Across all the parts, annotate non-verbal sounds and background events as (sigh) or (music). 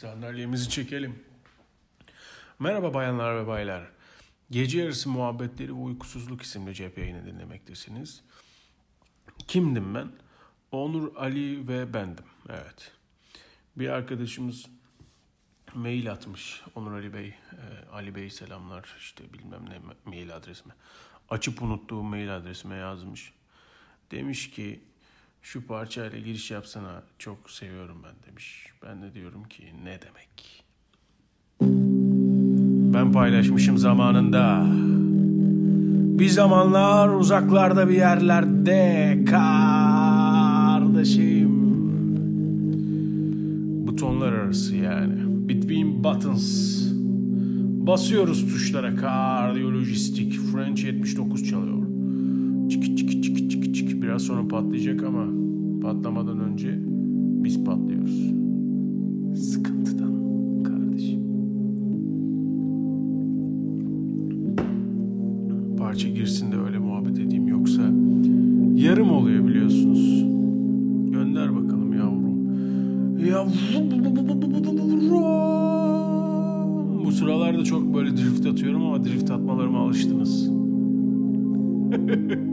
Sandalyemizi çekelim. Merhaba bayanlar ve baylar. Gece yarısı muhabbetleri ve uykusuzluk isimli cep yayını dinlemektesiniz. Kimdim ben? Onur Ali ve bendim. Evet. Bir arkadaşımız mail atmış. Onur Ali Bey, e, Ali Bey selamlar işte bilmem ne mail adresime. Açıp unuttuğum mail adresime yazmış. Demiş ki şu parçayla giriş yapsana çok seviyorum ben demiş. Ben de diyorum ki ne demek? Ben paylaşmışım zamanında. Bir zamanlar uzaklarda bir yerlerde kardeşim. Butonlar arası yani. Between buttons. Basıyoruz tuşlara kardiyolojistik. French 79 çalıyor. Çıkı çıkı çıkı çıkı çıkı. Biraz sonra patlayacak ama patlamadan önce biz patlıyoruz. Sıkıntıdan kardeşim. Parça girsin de öyle muhabbet edeyim yoksa yarım oluyor biliyorsunuz. Gönder bakalım yavrum. Yavrum. Bu sıralarda çok böyle drift atıyorum ama drift atmalarıma alıştınız. (laughs)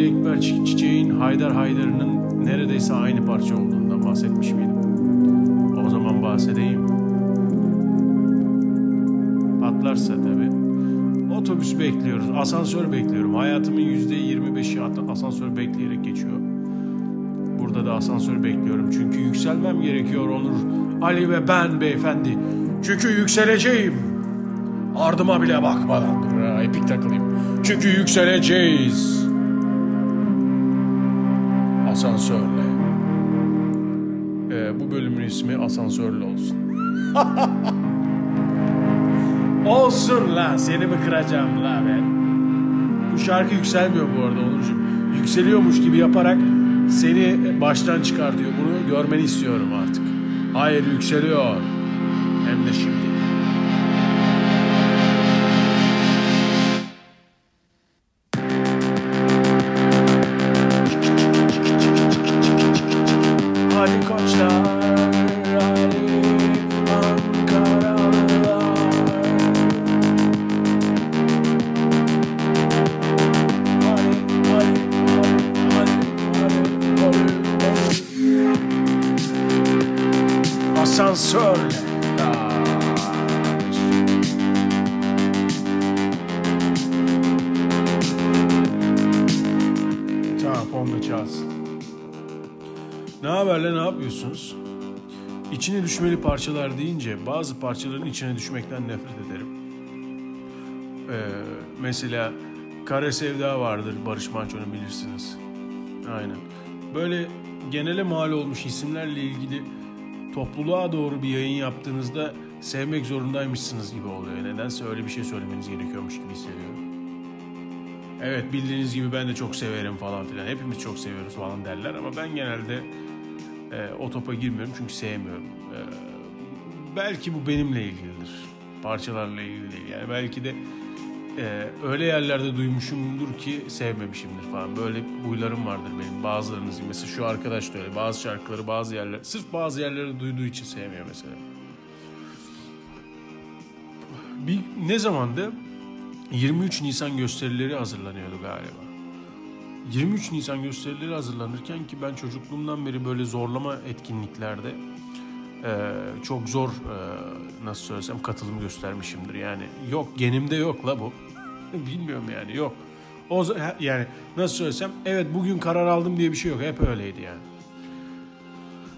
Ali Ekber Çiçek'in Haydar Haydar'ının neredeyse aynı parça olduğundan bahsetmiş miydim? O zaman bahsedeyim. Patlarsa tabii. Otobüs bekliyoruz. Asansör bekliyorum. Hayatımın yüzde 25'i asansör bekleyerek geçiyor. Burada da asansör bekliyorum. Çünkü yükselmem gerekiyor Onur. Ali ve ben beyefendi. Çünkü yükseleceğim. Ardıma bile bakmadan. Epik takılayım. Çünkü yükseleceğiz. Asansörle. Ee, bu bölümün ismi asansörle olsun. (laughs) olsun la seni mi kıracağım la ben. Bu şarkı yükselmiyor bu arada Onurcuğum. Yükseliyormuş gibi yaparak seni baştan çıkartıyor. Bunu görmeni istiyorum artık. Hayır yükseliyor. Hem de şimdi. Ne haber lan, ne yapıyorsunuz? İçine düşmeli parçalar deyince bazı parçaların içine düşmekten nefret ederim. Ee, mesela Kara Sevda vardır Barış Manço'nu bilirsiniz. Aynen. Böyle genele mal olmuş isimlerle ilgili topluluğa doğru bir yayın yaptığınızda sevmek zorundaymışsınız gibi oluyor. Nedense öyle bir şey söylemeniz gerekiyormuş gibi hissediyorum. Evet bildiğiniz gibi ben de çok severim falan filan. Hepimiz çok seviyoruz falan derler ama ben genelde e, o topa girmiyorum çünkü sevmiyorum. E, belki bu benimle ilgilidir. Parçalarla ilgili değil. Yani belki de e, öyle yerlerde duymuşumdur ki sevmemişimdir falan. Böyle huylarım vardır benim. Bazılarınız gibi. Mesela şu arkadaş da öyle. Bazı şarkıları bazı yerler sırf bazı yerlerde duyduğu için sevmiyor mesela. Bir, ne zamandı? 23 Nisan gösterileri hazırlanıyordu galiba. 23 Nisan gösterileri hazırlanırken ki ben çocukluğumdan beri böyle zorlama etkinliklerde e, çok zor e, nasıl söylesem katılım göstermişimdir. Yani yok genimde yok la bu. (laughs) Bilmiyorum yani yok. O yani nasıl söylesem evet bugün karar aldım diye bir şey yok. Hep öyleydi yani.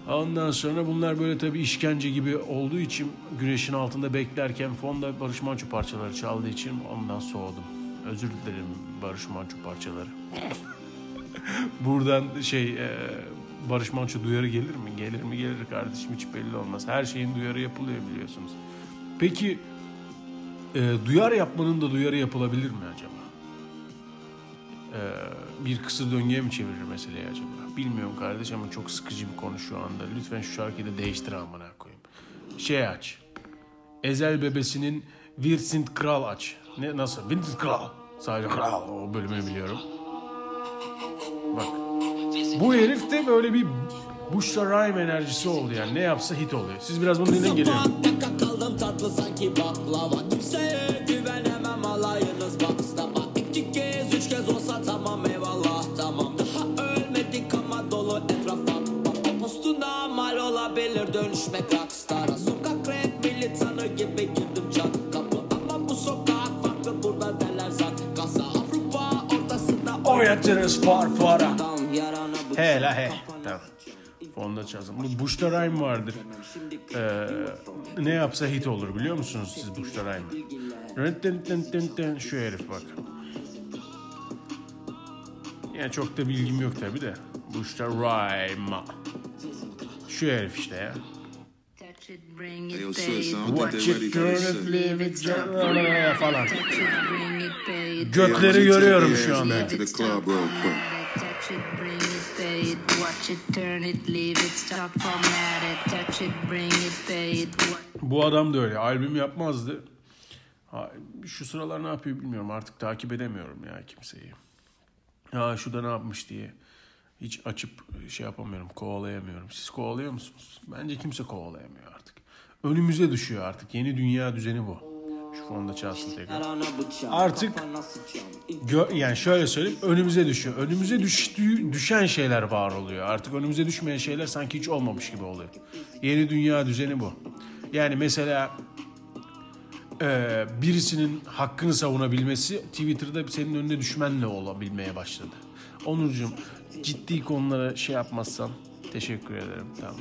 Ondan sonra bunlar böyle tabii işkence gibi olduğu için güneşin altında beklerken fonda Barış Manço parçaları çaldığı için ondan soğudum. Özür dilerim Barış Manço parçaları. (laughs) Buradan şey e, Barış Manço duyarı gelir mi? Gelir mi gelir kardeşim hiç belli olmaz. Her şeyin duyarı yapılıyor biliyorsunuz. Peki e, duyar yapmanın da duyarı yapılabilir mi acaba? E, bir kısır döngüye mi çevirir meseleyi acaba? Bilmiyorum kardeş ama çok sıkıcı bir konu şu anda. Lütfen şu şarkıyı da değiştir amına koyayım. Şey aç. Ezel bebesinin sind Kral aç. Ne nasıl? Sind Kral. Sadece Kral o bölümünü biliyorum. Bak. Bu herif de böyle bir Bushra Rhyme enerjisi oldu yani. Ne yapsa hit oluyor. Siz biraz bunu dinleyin geliyorum. Tatlı sanki baklava Kimseye güvenemem dönüşmek rockstara Sokak rap militanı gibi girdim çat kapı Ama bu sokak farklı burada derler zat Kasa Avrupa ortasında Oynatırız yarana bu He la he. Tamam. Fonda çalsın. Bu Bushra Rhyme vardır. Ee, ne yapsa hit olur biliyor musunuz siz Bushra Rhyme'ı? Şu herif bak. Yani çok da bilgim yok tabi de. Bushra Rhyme. Şu herif işte ya. Yo, pay I it. don't think Watch they're ready it, for turn this it, shit. leave it, jump- falan. Touch it, bring it, pay it. Götleri Yeah, görüyorum şu anda. ass to the club real quick. Touch it, bring it, pay it. Watch it, turn it, leave it. Stop format it. Touch it, bring it, pay it. Watch Bu adam da öyle. Albüm yapmazdı. Ha, şu sıralar ne yapıyor bilmiyorum. Artık takip edemiyorum ya kimseyi. Ha şu da ne yapmış diye. Hiç açıp şey yapamıyorum. Kovalayamıyorum. Siz kovalıyor musunuz? Bence kimse kovalayamıyor artık. Önümüze düşüyor artık. Yeni dünya düzeni bu. Şu fonda çalsın tekrar. Artık. Gö- yani şöyle söyleyeyim önümüze düşüyor. Önümüze düştüğü, düşen şeyler var oluyor. Artık önümüze düşmeyen şeyler sanki hiç olmamış gibi oluyor. Yeni dünya düzeni bu. Yani mesela e, birisinin hakkını savunabilmesi Twitter'da senin önüne düşmenle olabilmeye başladı. Onurcuğum ciddi konulara şey yapmazsan teşekkür ederim. Tamam.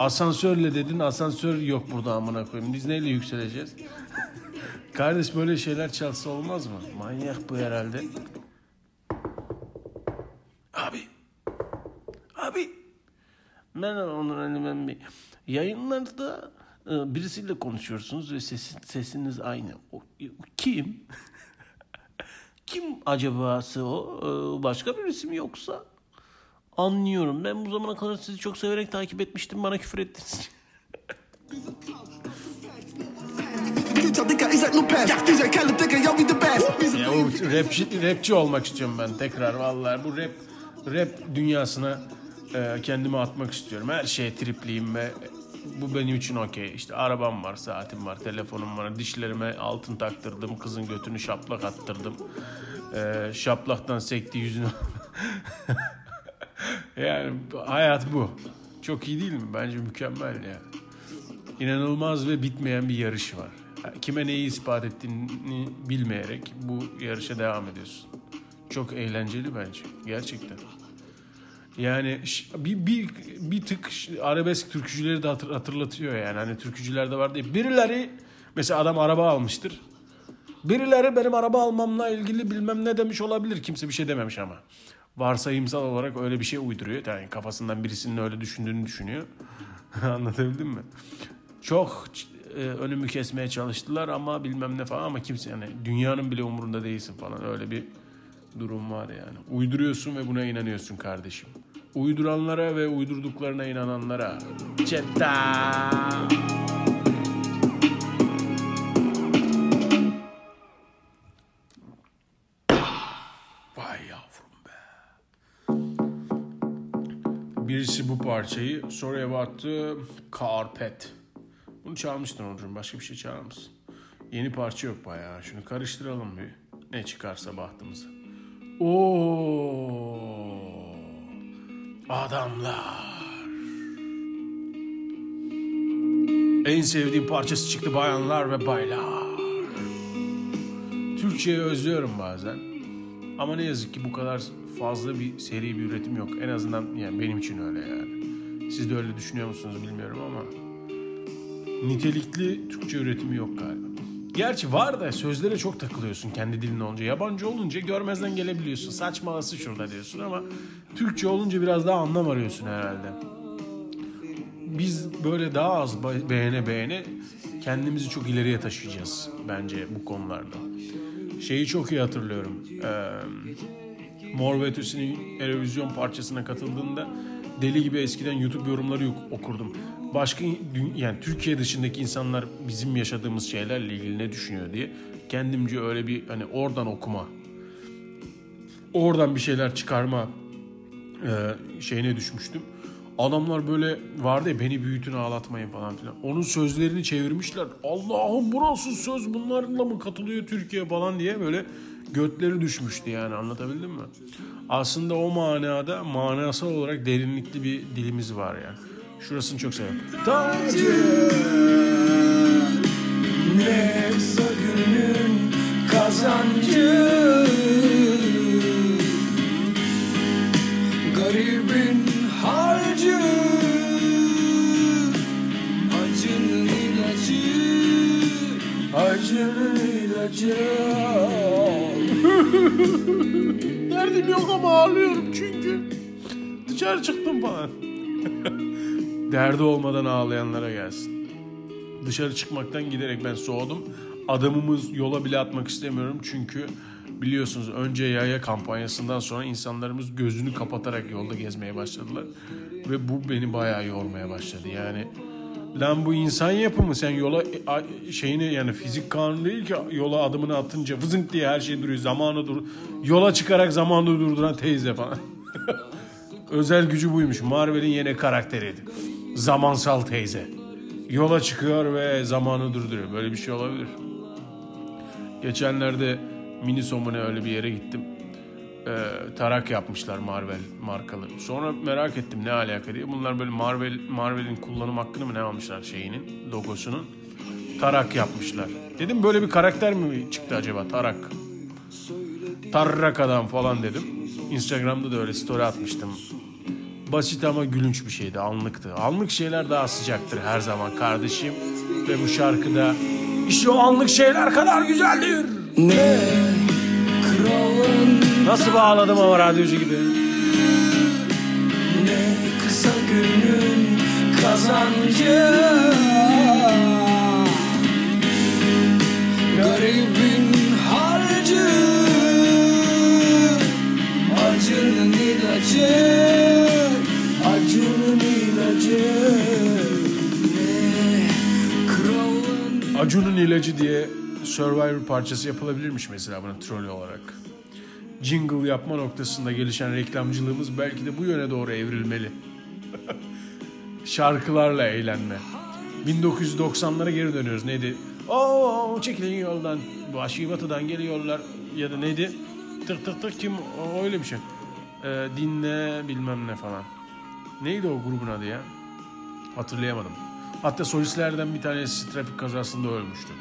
Asansörle dedin asansör yok burada amına koyayım. Biz neyle yükseleceğiz? (laughs) Kardeş böyle şeyler çalsa olmaz mı? Manyak bu herhalde. Abi. Abi. Merhaba Onur Ali ben bir yayınlarda e, birisiyle konuşuyorsunuz ve sesin, sesiniz aynı. O, o kim? (laughs) kim acabası o? E, başka birisi mi yoksa? Anlıyorum. Ben bu zamana kadar sizi çok severek takip etmiştim. Bana küfür ettiniz. Ya o rapçi, rapçi olmak istiyorum ben tekrar vallahi bu rap rap dünyasına e, kendimi atmak istiyorum. Her şeye tripliyim ve bu benim için okey. İşte arabam var, saatim var, telefonum var. Dişlerime altın taktırdım, kızın götünü şaplak attırdım. E, şaplaktan sekti yüzünü. (laughs) yani hayat bu. Çok iyi değil mi? Bence mükemmel yani. İnanılmaz ve bitmeyen bir yarış var. Kime neyi ispat ettiğini bilmeyerek bu yarışa devam ediyorsun. Çok eğlenceli bence. Gerçekten. Yani bir, bir, bir tık arabesk türkücüleri de hatır- hatırlatıyor yani. Hani türkücülerde var diye. Birileri mesela adam araba almıştır. Birileri benim araba almamla ilgili bilmem ne demiş olabilir. Kimse bir şey dememiş ama. Varsayımsal olarak öyle bir şey uyduruyor. Yani kafasından birisinin öyle düşündüğünü düşünüyor. (laughs) Anlatabildim mi? Çok e, önümü kesmeye çalıştılar ama bilmem ne falan ama kimse yani dünyanın bile umurunda değilsin falan öyle bir durum var yani. Uyduruyorsun ve buna inanıyorsun kardeşim. Uyduranlara ve uydurduklarına inananlara. Cetta. Birisi bu parçayı soruya baktı. Carpet. Bunu çalmıştın Onurcuğum. Başka bir şey çalar mısın? Yeni parça yok bayağı. Şunu karıştıralım bir. Ne çıkarsa bahtımıza. Oo. Adamlar. En sevdiğim parçası çıktı bayanlar ve baylar. Türkçeyi özlüyorum bazen. Ama ne yazık ki bu kadar fazla bir seri bir üretim yok. En azından yani benim için öyle yani. Siz de öyle düşünüyor musunuz bilmiyorum ama nitelikli Türkçe üretimi yok galiba. Gerçi var da sözlere çok takılıyorsun kendi dilin olunca. Yabancı olunca görmezden gelebiliyorsun. Saçmalası şurada diyorsun ama Türkçe olunca biraz daha anlam arıyorsun herhalde. Biz böyle daha az beğene beğene kendimizi çok ileriye taşıyacağız bence bu konularda. Şeyi çok iyi hatırlıyorum. Ee, Mor ve Ötesi'nin Eurovision parçasına katıldığında deli gibi eskiden YouTube yorumları yok- okurdum. Başka yani Türkiye dışındaki insanlar bizim yaşadığımız şeylerle ilgili ne düşünüyor diye kendimce öyle bir hani oradan okuma oradan bir şeyler çıkarma e, şeyine düşmüştüm. Adamlar böyle vardı ya beni büyütün ağlatmayın falan filan. Onun sözlerini çevirmişler. Allah'ım bu nasıl söz bunlarla mı katılıyor Türkiye falan diye böyle götleri düşmüştü yani anlatabildim mi? Aslında o manada manasal olarak derinlikli bir dilimiz var yani. Şurasını çok seviyorum. Tacı ne günün kazancı Garibin harcı Acının ilacı Acının ilacı (laughs) Derdim yok ama ağlıyorum çünkü Dışarı çıktım falan (laughs) Derdi olmadan ağlayanlara gelsin Dışarı çıkmaktan giderek ben soğudum Adamımız yola bile atmak istemiyorum çünkü biliyorsunuz önce yaya kampanyasından sonra insanlarımız gözünü kapatarak yolda gezmeye başladılar. Ve bu beni bayağı yormaya başladı. Yani lan bu insan yapımı sen yola a- şeyini yani fizik kanunu değil ki yola adımını atınca vızınk diye her şey duruyor. Zamanı dur yola çıkarak zamanı durduran teyze falan. (laughs) Özel gücü buymuş. Marvel'in yeni karakteriydi. Zamansal teyze. Yola çıkıyor ve zamanı durduruyor. Böyle bir şey olabilir. Geçenlerde Minisomun'a öyle bir yere gittim. Ee, tarak yapmışlar Marvel markalı. Sonra merak ettim ne alaka diye. Bunlar böyle Marvel Marvel'in kullanım hakkını mı ne almışlar şeyinin logosunun. Tarak yapmışlar. Dedim böyle bir karakter mi çıktı acaba Tarak? Tarrak adam falan dedim. Instagram'da da öyle story atmıştım. Basit ama gülünç bir şeydi, anlıktı. Anlık şeyler daha sıcaktır her zaman kardeşim. Ve bu şarkıda işte o anlık şeyler kadar güzeldir. Ne kralın Nasıl bağladım ama radyocu gibi. ne kısa günün kazancı Garibin harcı Acının ilacı Acının ilacı Acun'un ilacı diye Survivor parçası yapılabilirmiş mesela buna troll olarak. Jingle yapma noktasında gelişen reklamcılığımız belki de bu yöne doğru evrilmeli. (laughs) Şarkılarla eğlenme. 1990'lara geri dönüyoruz. Neydi? Oo çekilin yoldan. Vahşi batıdan geliyorlar. Ya da neydi? Tık tık tık kim? O, öyle bir şey. Ee, dinle bilmem ne falan. Neydi o grubun adı ya? Hatırlayamadım. Hatta solistlerden bir tanesi trafik kazasında ölmüştü.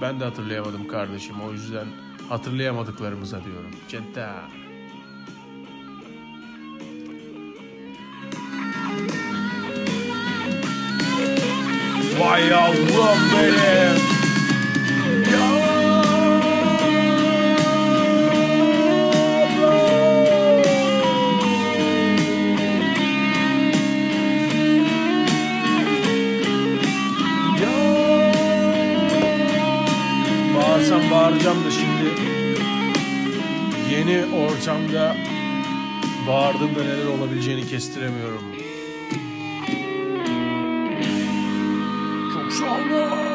Ben de hatırlayamadım kardeşim. O yüzden hatırlayamadıklarımıza diyorum. Centa. Vay yavrum benim. Bağırsam bağıracağım da yeni ortamda bağırdığımda neler olabileceğini kestiremiyorum. Çok sağ olun.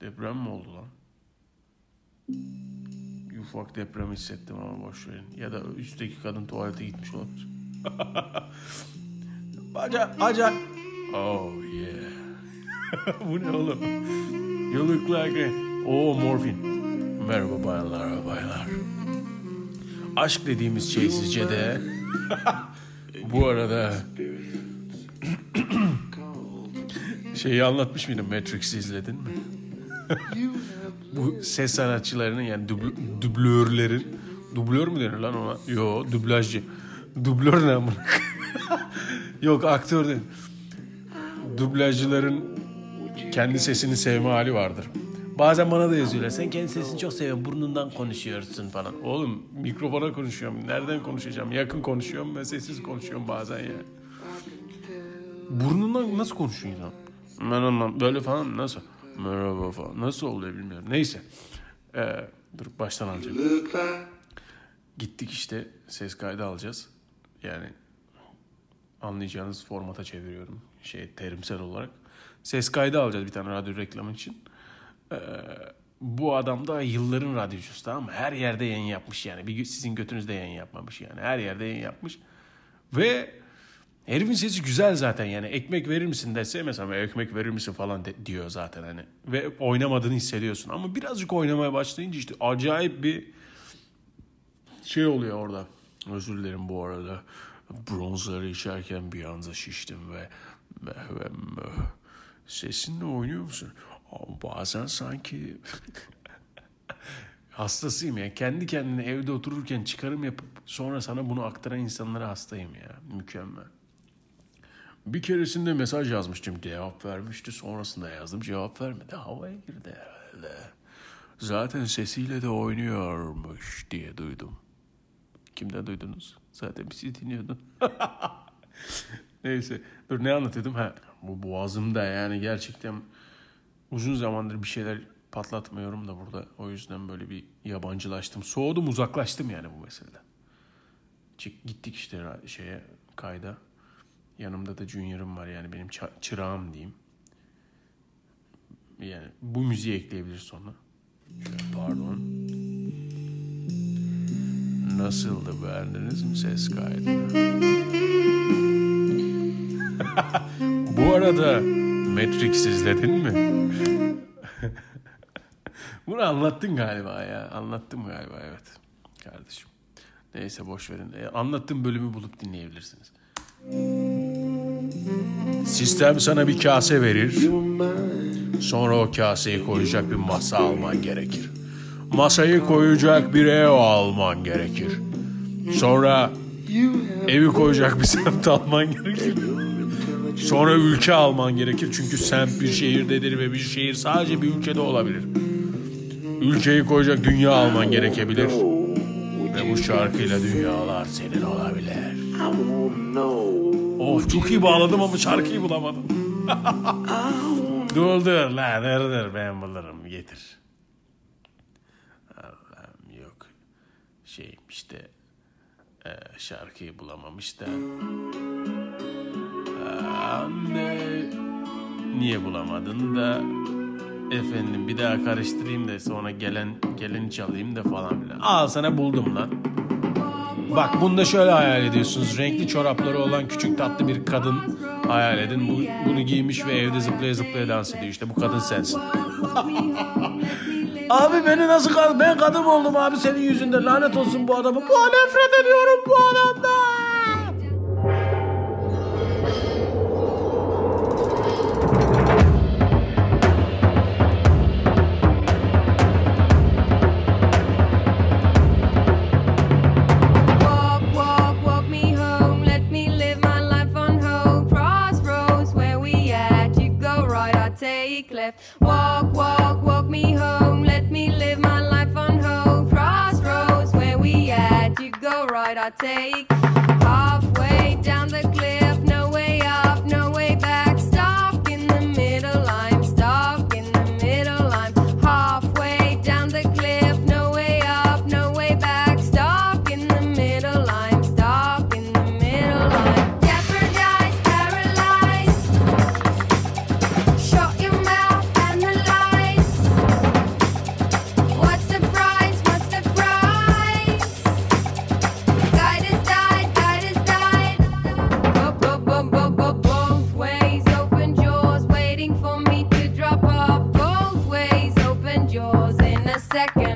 Deprem mi oldu lan? Ufak deprem hissettim ama boş verin. Ya da üstteki kadın tuvalete gitmiş olabilir. (laughs) Aca, aca. Oh yeah. (laughs) Bu ne oğlum? You look like a... Oh morfin. Merhaba bayanlar ve baylar. Aşk dediğimiz şey sizce de... Bu arada... (clears throat) Şeyi anlatmış mıydım? Matrix'i izledin mi? (laughs) Bu ses sanatçılarının yani dubl- dublörlerin... Dublör mü denir lan ona? Yo dublajcı. Dublör ne amına? (laughs) Yok aktör değil. Dublajcıların kendi sesini sevme hali vardır. Bazen bana da yazıyorlar. Sen kendi sesini çok seviyorsun. Burnundan konuşuyorsun falan. Oğlum mikrofona konuşuyorum. Nereden konuşacağım? Yakın konuşuyorum ve sessiz konuşuyorum bazen ya. Burnundan nasıl konuşuyorsun insan? Ben anlam böyle falan nasıl? Merhaba falan. Nasıl oluyor bilmiyorum. Neyse. Ee, dur baştan alacağım. Gittik işte ses kaydı alacağız. Yani anlayacağınız formata çeviriyorum. Şey terimsel olarak. Ses kaydı alacağız bir tane radyo reklamı için. Ee, bu adam da yılların radyocusu tamam mı? Her yerde yayın yapmış yani. Bir sizin götünüzde yayın yapmamış yani. Her yerde yayın yapmış. Ve herifin sesi güzel zaten yani. Ekmek verir misin dese mesela ekmek verir misin falan de- diyor zaten hani. Ve oynamadığını hissediyorsun. Ama birazcık oynamaya başlayınca işte acayip bir şey oluyor orada. Özür dilerim bu arada. Bronzları içerken bir anda şiştim ve, ve, ve, ve sesinle oynuyor musun? Ama bazen sanki hastasıyım ya. Kendi kendine evde otururken çıkarım yapıp sonra sana bunu aktaran insanlara hastayım ya. Mükemmel. Bir keresinde mesaj yazmıştım. Cevap vermişti. Sonrasında yazdım. Cevap vermedi. Havaya girdi herhalde. Zaten sesiyle de oynuyormuş diye duydum. Kimden duydunuz? Zaten bizi dinliyordun. (laughs) Neyse. Dur ne anlatıyordum? Ha, bu boğazımda yani gerçekten uzun zamandır bir şeyler patlatmıyorum da burada. O yüzden böyle bir yabancılaştım. Soğudum uzaklaştım yani bu meseleden. Çık, gittik işte şeye kayda. Yanımda da junior'ım var yani benim çırağım diyeyim. Yani bu müziği ekleyebilir sonra. Pardon. Nasıldı beğendiniz mi ses kaydını? (laughs) Bu arada Matrix izledin mi? (laughs) Bunu anlattın galiba ya. Anlattım galiba evet. Kardeşim. Neyse boş verin. E, anlattığım bölümü bulup dinleyebilirsiniz. Sistem sana bir kase verir. Sonra o kaseyi koyacak bir masa alman gerekir. Masayı koyacak bir ev alman gerekir. Sonra evi koyacak bir (laughs) semt alman gerekir. Sonra ülke alman gerekir. Çünkü semt bir şehirdedir ve bir şehir sadece bir ülkede olabilir. Ülkeyi koyacak dünya alman gerekebilir. Ve bu şarkıyla dünyalar senin olabilir. Of çok iyi bağladım ama şarkıyı bulamadım. (laughs) dur dur la dur ben bulurum getir. Allah'ım yok. Şey işte e, şarkıyı bulamamış da. Aa, ne, niye bulamadın da efendim bir daha karıştırayım da sonra gelen geleni çalayım da falan filan. Al sana buldum lan. Bak bunu da şöyle hayal ediyorsunuz. Renkli çorapları olan küçük tatlı bir kadın hayal edin. Bu, bunu giymiş ve evde zıplaya zıplaya dans ediyor. İşte bu kadın sensin. (laughs) abi beni nasıl kadın? Ben kadın oldum abi senin yüzünden. Lanet olsun bu adamı. Bu nefret ediyorum bu adamdan. Lake. Second,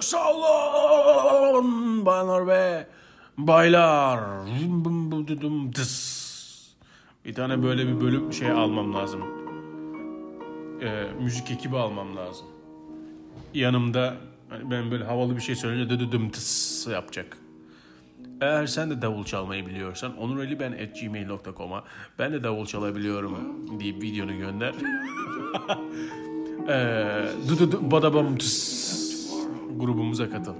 Sağ olun bayanlar ve baylar. Bir tane böyle bir bölüm şey almam lazım. Ee, müzik ekibi almam lazım. Yanımda hani ben böyle havalı bir şey söyleyince dıdıdım tıs yapacak. Eğer sen de davul çalmayı biliyorsan onuraliben.gmail.com'a ben de davul çalabiliyorum deyip videonu gönder. (laughs) Eee dıdıdı badabam tıs grubumuza katıl.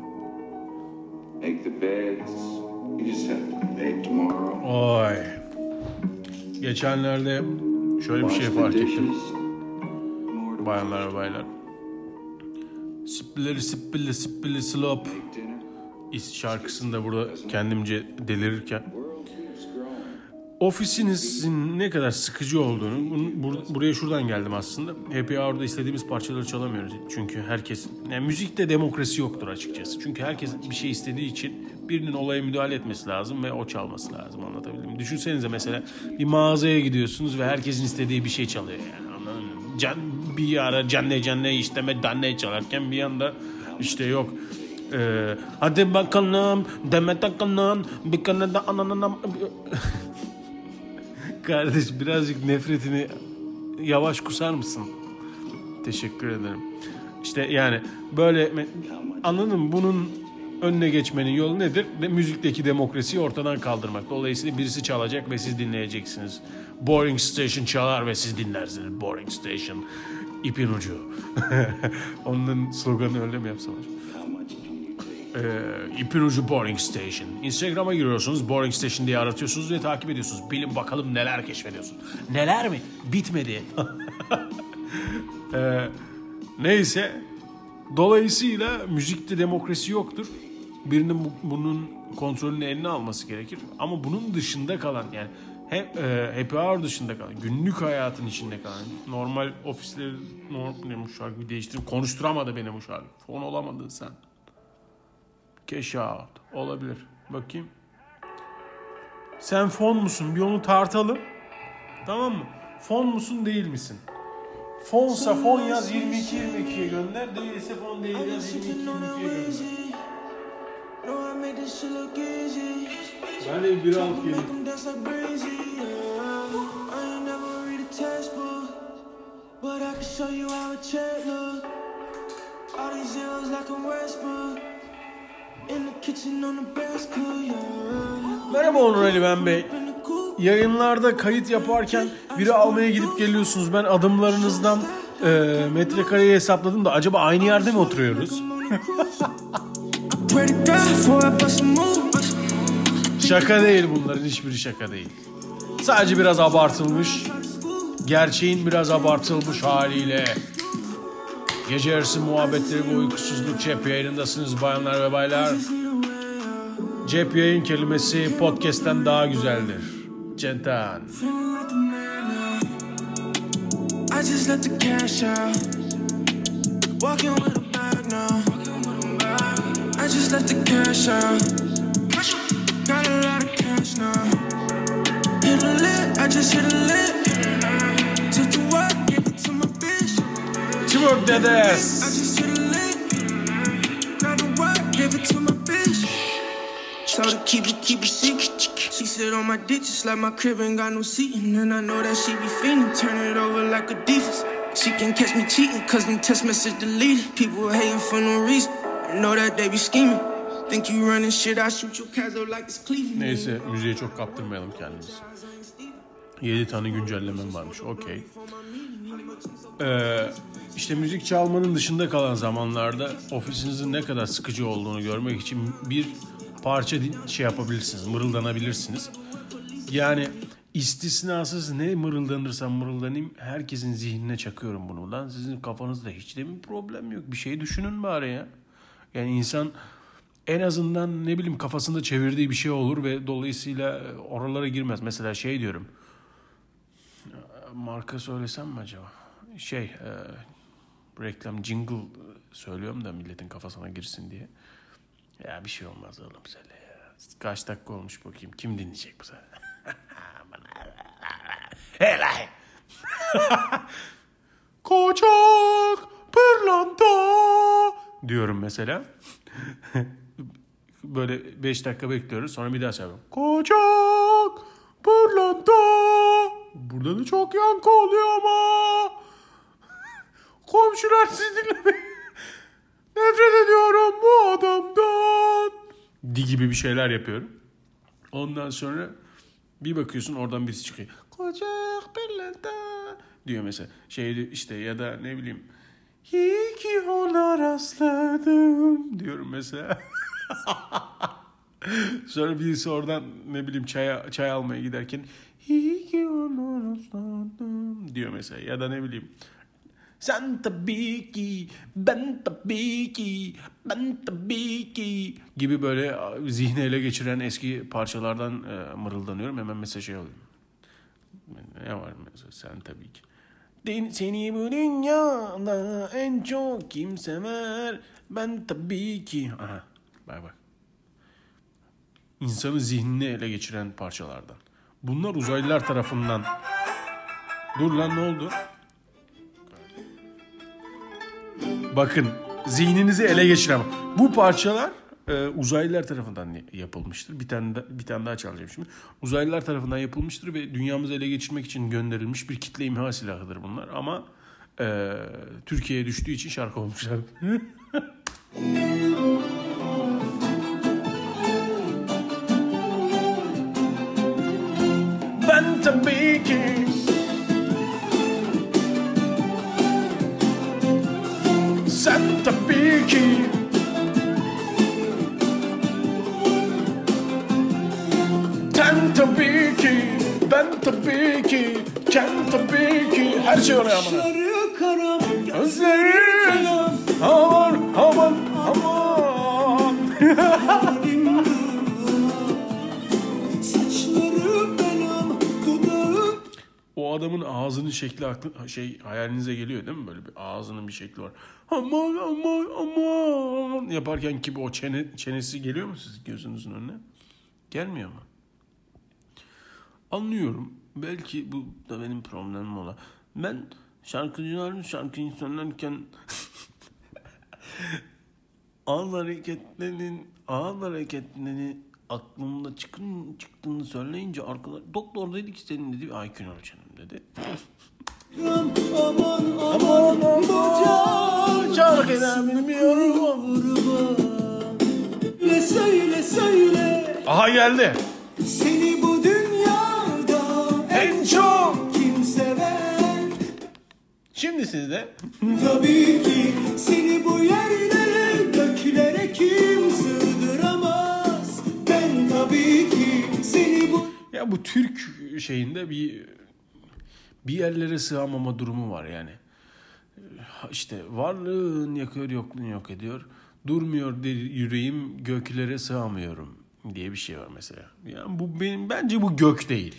Oy. Geçenlerde şöyle bir şey fark ettim. Bayanlar ve baylar. Sippili sippili sippili slop is şarkısında burada kendimce delirirken. Ofisinizin ne kadar sıkıcı olduğunu bunu- bur- buraya şuradan geldim aslında. Happy Hour'da istediğimiz parçaları çalamıyoruz. Çünkü herkes yani müzikte demokrasi yoktur açıkçası. Çünkü herkes bir şey istediği için birinin olaya müdahale etmesi lazım ve o çalması lazım anlatabildim. Düşünsenize mesela bir mağazaya gidiyorsunuz ve herkesin istediği bir şey çalıyor yani anladın mı? Can, bir ara canne canne isteme danne çalarken bir anda işte yok ee, hadi bakalım deme takalım bir kanada ananam Kardeş birazcık nefretini yavaş kusar mısın? Teşekkür ederim. İşte yani böyle anladın mı? Bunun önüne geçmenin yolu nedir? De, müzikteki demokrasiyi ortadan kaldırmak. Dolayısıyla birisi çalacak ve siz dinleyeceksiniz. Boring Station çalar ve siz dinlersiniz. Boring Station. İpin ucu. (laughs) Onun sloganı öyle mi yapsam acaba? Ee, ipin ucu Boring Station. Instagram'a giriyorsunuz. Boring Station diye aratıyorsunuz ve takip ediyorsunuz. Bilin bakalım neler keşfediyorsun. Neler mi? Bitmedi. (laughs) Ee, neyse. Dolayısıyla müzikte demokrasi yoktur. Birinin bu- bunun kontrolünü eline alması gerekir. Ama bunun dışında kalan yani hep e, happy hour dışında kalan, günlük hayatın içinde kalan, normal ofisleri, normal, şarkı değiştirip konuşturamadı beni bu şarkı. Fon olamadın sen. Cash out. Olabilir. Bakayım. Sen fon musun? Bir onu tartalım. Tamam mı? Fon musun değil misin? Fonsa fon yaz 22 22'ye gönder. Değilse fon değil yaz 22 22'ye gönder. Ben de bir alıp geleyim. but I can show you how a check look. All these zeros like a Westbrook. Merhaba Onur Ali ben Bey. Yayınlarda kayıt yaparken biri almaya gidip geliyorsunuz. Ben adımlarınızdan e, metrekareyi hesapladım da acaba aynı yerde mi oturuyoruz? Şaka değil bunların hiçbiri şaka değil. Sadece biraz abartılmış. Gerçeğin biraz abartılmış haliyle. Gece yarısı muhabbetleri ve uykusuzluk cep yayınındasınız bayanlar ve baylar. Cep yayın kelimesi podcast'ten daha güzeldir. Centan. I just let the cash out. Got a lot of cash now. Hit a lick, I just hit a lick. To my bitch. Told her keep it, keep it secret. She sit on my dick like my crib ain't got no seating. And I know that she be feeling, turn it over like a defense. She can catch me cheating, cause them text message deleted. People hating for no reason. I know that they be scheming. Think you running shit, I shoot your cats up like it's Cleveland. Neyse müziğe çok kaptırmayalım kendimizi. 7 tane güncellemem varmış. Okey. Ee, işte müzik çalmanın dışında kalan zamanlarda ofisinizin ne kadar sıkıcı olduğunu görmek için bir parça şey yapabilirsiniz, mırıldanabilirsiniz. Yani istisnasız ne mırıldanırsam mırıldanayım herkesin zihnine çakıyorum bunu. Lan sizin kafanızda hiç de mi problem yok? Bir şey düşünün bari ya. Yani insan en azından ne bileyim kafasında çevirdiği bir şey olur ve dolayısıyla oralara girmez. Mesela şey diyorum. Marka söylesem mi acaba? Şey, e, reklam jingle söylüyorum da milletin kafasına girsin diye. Ya bir şey olmaz oğlum söyle ya. Kaç dakika olmuş bakayım. Kim dinleyecek bu sefer? (laughs) Helal. (laughs) Koçak pırlanta diyorum mesela. (laughs) Böyle 5 dakika bekliyoruz. Sonra bir daha söylüyorum. Koçak, pırlanta. Burada da çok yankı oluyor ama. Komşular sizi dinlemeyin. Nefret ediyorum bu adamdan. Di gibi bir şeyler yapıyorum. Ondan sonra bir bakıyorsun oradan birisi çıkıyor. Kocak pırlanta diyor mesela. Şey işte ya da ne bileyim. İyi ki ona rastladım diyorum mesela. (laughs) Sonra birisi oradan ne bileyim çay, çay almaya giderken iyi ki ona rastladım diyor mesela. Ya da ne bileyim sen tabii ki, ben tabii ki, ben tabii ki gibi böyle zihni ele geçiren eski parçalardan e, mırıldanıyorum. Hemen mesela şey alıyorum. Ne var mesela sen tabii ki. Seni bu dünyada en çok kim sever? Ben tabii ki. Aha bak bak. İnsanın zihnini ele geçiren parçalardan. Bunlar uzaylılar tarafından. Dur lan ne oldu? Bakın zihninizi ele geçiren bu parçalar e, uzaylılar tarafından yapılmıştır. Bir tane da, bir tane daha çalacağım şimdi. Uzaylılar tarafından yapılmıştır ve dünyamızı ele geçirmek için gönderilmiş bir kitle imha silahıdır bunlar ama e, Türkiye'ye düştüğü için şarkı olmuşlar. (laughs) ben tabii ki sen tabii ki sen tabii ki ben tabii ki sen tabii ki her şey oraya amına. Sarı karam Gözlerin aman aman aman. (laughs) Adamın ağzının şekli aklı, şey hayalinize geliyor değil mi? Böyle bir ağzının bir şekli var. Aman aman aman yaparken ki o çene, çenesi geliyor mu sizin gözünüzün önüne? Gelmiyor mu? Anlıyorum. Belki bu da benim problemim ola. Ben şarkıcıların şarkıyı söylerken (laughs) ağız hareketlerinin ağız hareketlerini aklımda çıkın çıktığını söyleyince arkadaş doktor dedi ki senin dedi IQ'un ölçelim dedi. aman aman aman şarkıdan bilmiyorum. Ne söyle söyle Aha geldi. Seni bu dünyada En çok. kim sever Şimdi sizde Tabii ki seni bu yerlere göklere kim sığdıramaz Ben tabii ki seni bu ya bu Türk şeyinde bir bir yerlere sığamama durumu var yani. İşte varlığın yakıyor yokluğun yok ediyor. Durmuyor yüreğim göklere sığamıyorum diye bir şey var mesela. Yani bu benim bence bu gök değil.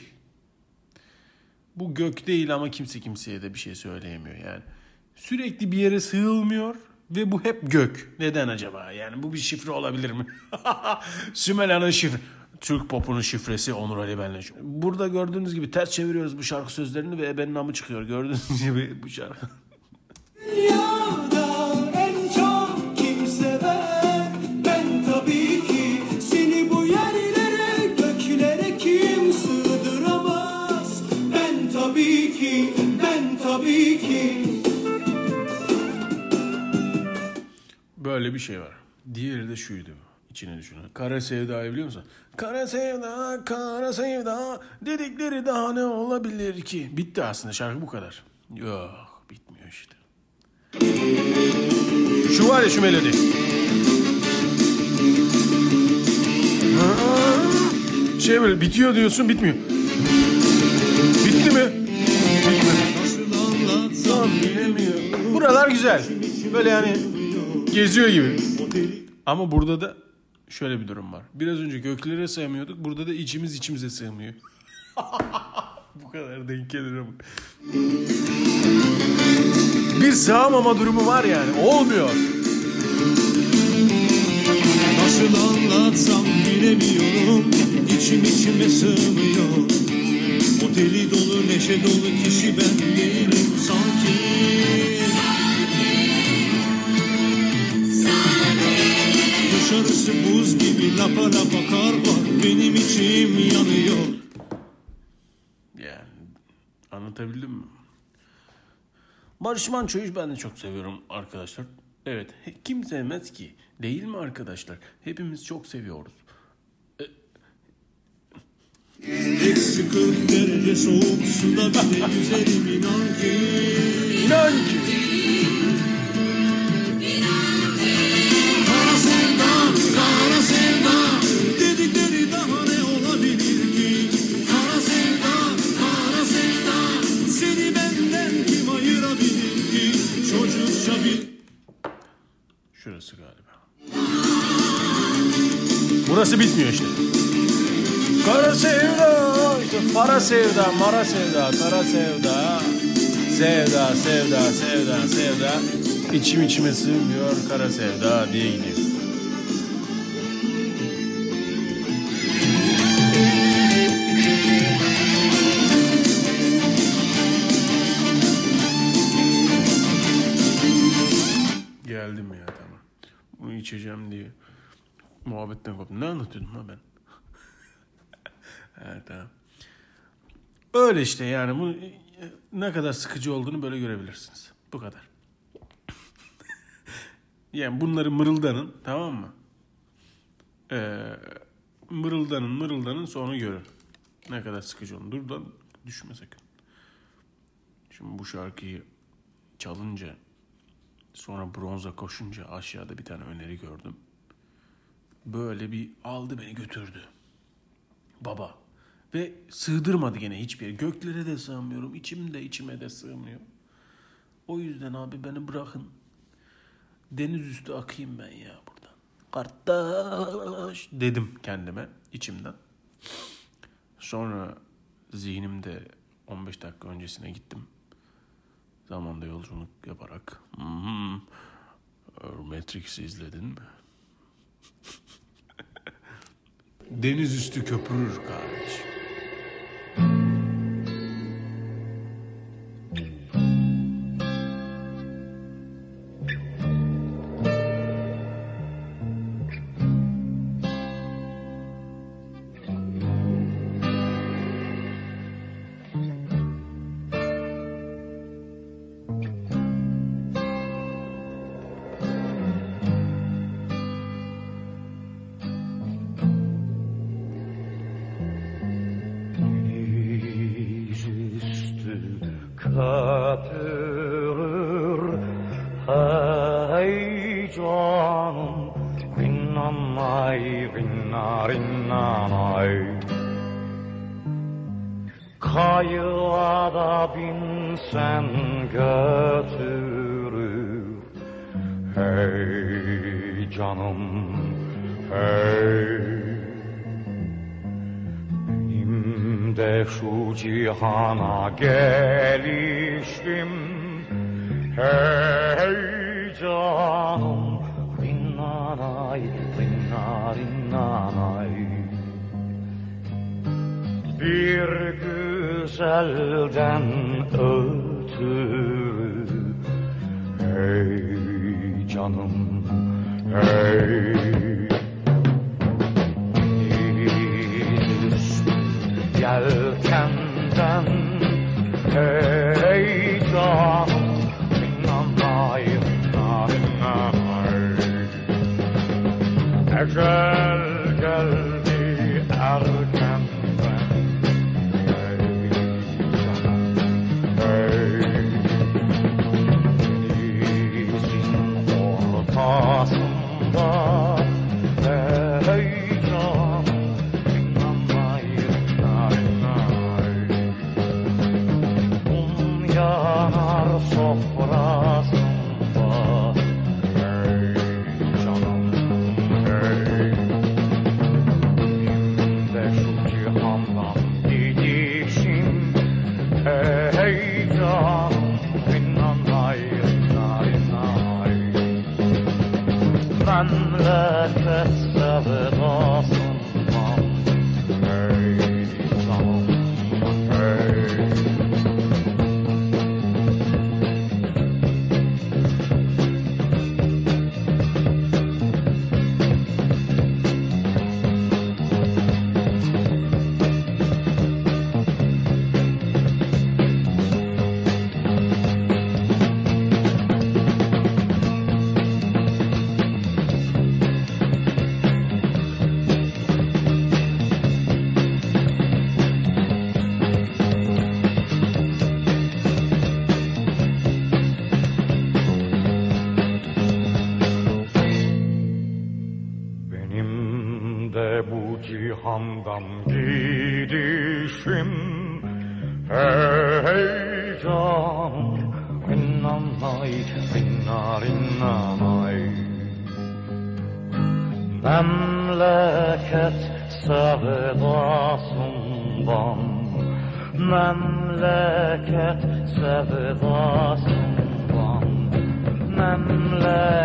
Bu gök değil ama kimse kimseye de bir şey söyleyemiyor yani. Sürekli bir yere sığılmıyor ve bu hep gök. Neden acaba? Yani bu bir şifre olabilir mi? (laughs) Sümela'nın şifre. Türk popunun şifresi Onur Ali benle. Burada gördüğünüz gibi ters çeviriyoruz bu şarkı sözlerini ve ebenin namı çıkıyor. Gördüğünüz gibi bu şarkı. dünyada en çok kim sever Ben tabii ki seni bu yerlere göklere kim sığdıramaz Ben tabii ki ben tabii ki Böyle bir şey var. Diğeri de şuydu. İçine düşünün. Kara sevdayı biliyor musun? Kara sevda, kara sevda dedikleri daha ne olabilir ki? Bitti aslında şarkı bu kadar. Yok bitmiyor işte. Şu var ya şu melodi. Ha, Şey böyle bitiyor diyorsun bitmiyor. Bitti mi? Bitmedi. Buralar güzel. Böyle yani geziyor gibi. Ama burada da şöyle bir durum var. Biraz önce göklere sığamıyorduk. Burada da içimiz içimize sığmıyor. (laughs) Bu kadar denk gelir ama. Bir sığamama durumu var yani. Olmuyor. Nasıl anlatsam bilemiyorum İçim içime sığmıyor O deli dolu neşe dolu kişi ben değilim sanki Dışarısı buz gibi lapa lapa kar var Benim içim yanıyor Yani anlatabildim mi? Barış Manço'yu ben de çok seviyorum arkadaşlar. Evet kim sevmez ki? Değil mi arkadaşlar? Hepimiz çok seviyoruz. Eksi 40 derece soğuk suda bile yüzerim inan ki İnan ki. Şurası galiba. Burası bitmiyor işte. Kara sevda, işte para sevda, mara sevda, kara sevda. Sevda, sevda, sevda, sevda. İçim içime sığmıyor kara sevda diye gidiyor. İçeceğim diye muhabbetten koptum. Ne anlatıyordum ha ben? (laughs) evet tamam. Öyle işte yani bu ne kadar sıkıcı olduğunu böyle görebilirsiniz. Bu kadar. (laughs) yani bunları mırıldanın tamam mı? Ee, mırıldanın mırıldanın sonra görün. Ne kadar sıkıcı olduğunu. Dur lan düşme sakın. Şimdi bu şarkıyı çalınca Sonra bronza koşunca aşağıda bir tane öneri gördüm. Böyle bir aldı beni götürdü. Baba. Ve sığdırmadı gene hiçbir yere. Göklere de sığmıyorum. içimde içime de sığmıyor. O yüzden abi beni bırakın. Deniz üstü akayım ben ya buradan. Kardeş dedim kendime içimden. Sonra zihnimde 15 dakika öncesine gittim. Zamanda yolculuk yaparak. Hmm, Matrix'i izledin mi? Deniz üstü köpürür kardeşim. Binsen götürür. Hey canım hey. Benim de şu cihana gelişim. Hey canım Rinnanay, rinna rinnanay. Bir güzelden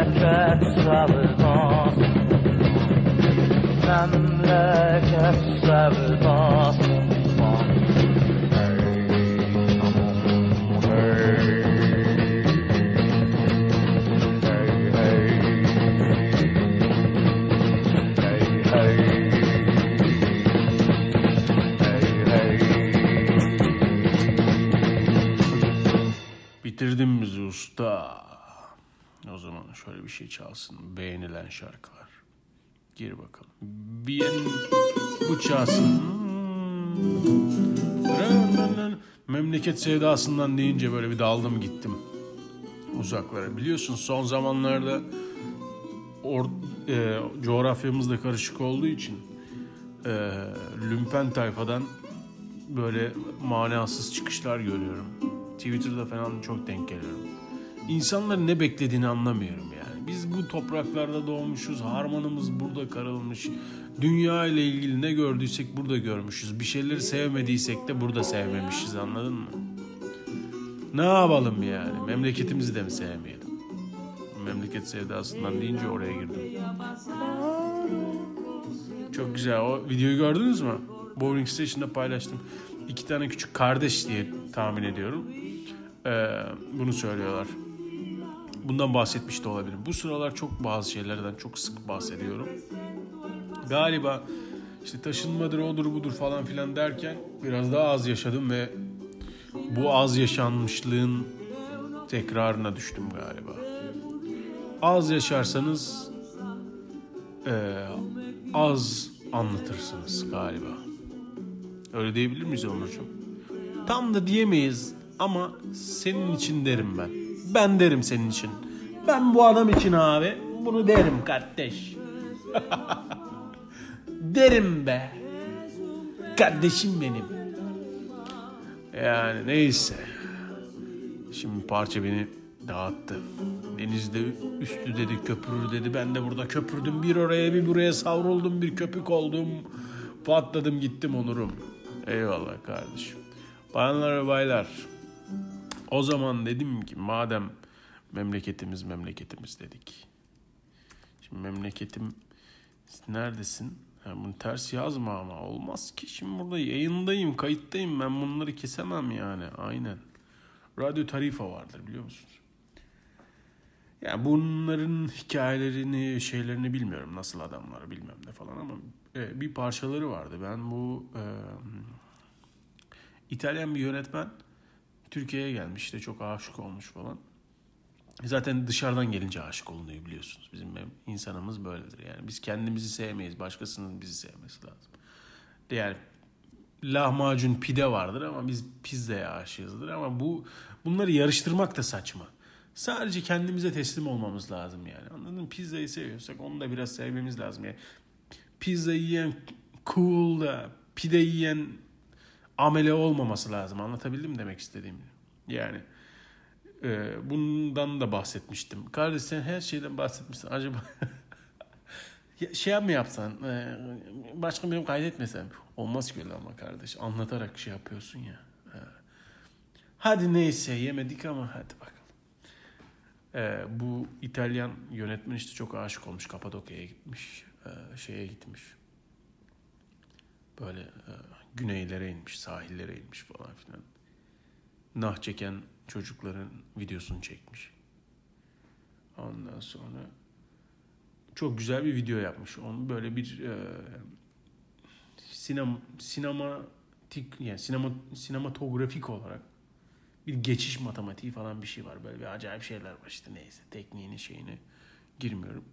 Hey hey Hey hey Bitirdin bizi usta. Şöyle bir şey çalsın. Beğenilen şarkılar. Gir bakalım. Bien bu çalsın. Memleket sevdasından deyince böyle bir daldım gittim uzaklara. Biliyorsun son zamanlarda or, e, coğrafyamız da karışık olduğu için e, lümpen tayfadan böyle manasız çıkışlar görüyorum. Twitter'da falan çok denk geliyorum. İnsanların ne beklediğini anlamıyorum Biz bu topraklarda doğmuşuz, harmanımız burada karılmış. Dünya ile ilgili ne gördüysek burada görmüşüz. Bir şeyleri sevmediysek de burada sevmemişiz anladın mı? Ne yapalım yani? Memleketimizi de mi sevmeyelim? Memleket sevdasından deyince oraya girdim. Çok güzel. O videoyu gördünüz mü? Bowling Station'da paylaştım. İki tane küçük kardeş diye tahmin ediyorum. Ee, bunu söylüyorlar. Bundan bahsetmiş de olabilirim. Bu sıralar çok bazı şeylerden çok sık bahsediyorum. Galiba işte taşınmadır odur budur falan filan derken biraz daha az yaşadım ve bu az yaşanmışlığın tekrarına düştüm galiba. Az yaşarsanız eee, az anlatırsınız galiba. Öyle diyebilir miyiz Onurcuğum? Tam da diyemeyiz ama senin için derim ben. Ben derim senin için. Ben bu adam için abi bunu derim kardeş. (laughs) derim be. Kardeşim benim. Yani neyse. Şimdi parça beni dağıttı. Denizde üstü dedi köpürür dedi. Ben de burada köpürdüm. Bir oraya bir buraya savruldum. Bir köpük oldum. Patladım gittim onurum. Eyvallah kardeşim. Bayanlar ve baylar. O zaman dedim ki madem memleketimiz memleketimiz dedik. Şimdi memleketim neredesin? Ha, bunu ters yazma ama olmaz ki. Şimdi burada yayındayım, kayıttayım. Ben bunları kesemem yani. Aynen. Radyo Tarifa vardır biliyor musunuz? Yani bunların hikayelerini, şeylerini bilmiyorum. Nasıl adamlar bilmem ne falan ama e, bir parçaları vardı. Ben bu e, İtalyan bir yönetmen Türkiye'ye gelmiş işte çok aşık olmuş falan. Zaten dışarıdan gelince aşık olunuyor biliyorsunuz. Bizim insanımız böyledir. Yani biz kendimizi sevmeyiz. Başkasının bizi sevmesi lazım. Yani lahmacun pide vardır ama biz pizzaya aşığızdır. Ama bu bunları yarıştırmak da saçma. Sadece kendimize teslim olmamız lazım yani. Anladın mı? Pizzayı seviyorsak onu da biraz sevmemiz lazım. Yani pizza yiyen cool da pide yiyen amele olmaması lazım. Anlatabildim demek istediğimi? Yani e, bundan da bahsetmiştim. Kardeş sen her şeyden bahsetmişsin. Acaba (laughs) şey mi yapsan, e, başka benim kaydetmesem. Olmaz ki öyle ama kardeş. Anlatarak şey yapıyorsun ya. Ha. Hadi neyse yemedik ama hadi bakalım. E, bu İtalyan yönetmen işte çok aşık olmuş. Kapadokya'ya gitmiş. e, şeye gitmiş. Böyle e, güneylere inmiş, sahillere inmiş falan filan. Nah çeken çocukların videosunu çekmiş. Ondan sonra çok güzel bir video yapmış. Onu böyle bir e, sinema sinematik yani sinema sinematografik olarak bir geçiş matematiği falan bir şey var. Böyle bir acayip şeyler var işte neyse tekniğini şeyini girmiyorum.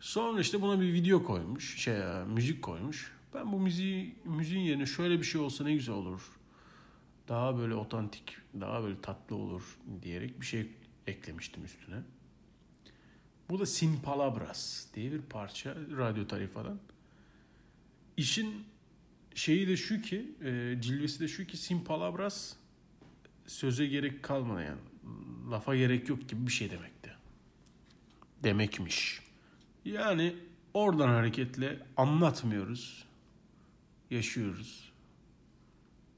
Sonra işte buna bir video koymuş, şey e, müzik koymuş. Ben bu müziği müziğin yerine şöyle bir şey olsa ne güzel olur. Daha böyle otantik, daha böyle tatlı olur diyerek bir şey eklemiştim üstüne. Bu da Sin Palabras diye bir parça Radyo Tarifa'dan. işin şeyi de şu ki, e, cilvesi de şu ki simpalabras söze gerek kalmayan, lafa gerek yok gibi bir şey demekti. Demekmiş. Yani oradan hareketle anlatmıyoruz, yaşıyoruz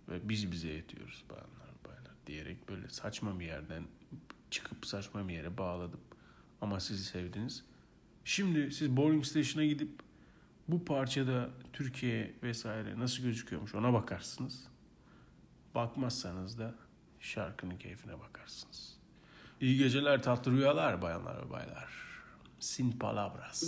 ve biz bize yetiyoruz bayanlar baylar diyerek böyle saçma bir yerden çıkıp saçma bir yere bağladım. Ama sizi sevdiniz. Şimdi siz Bowling Station'a gidip bu parçada Türkiye vesaire nasıl gözüküyormuş ona bakarsınız. Bakmazsanız da şarkının keyfine bakarsınız. İyi geceler, tatlı rüyalar bayanlar ve baylar. Sin palabras.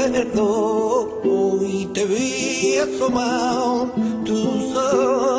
Acuerdo y te vi asomado tus ojos.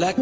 La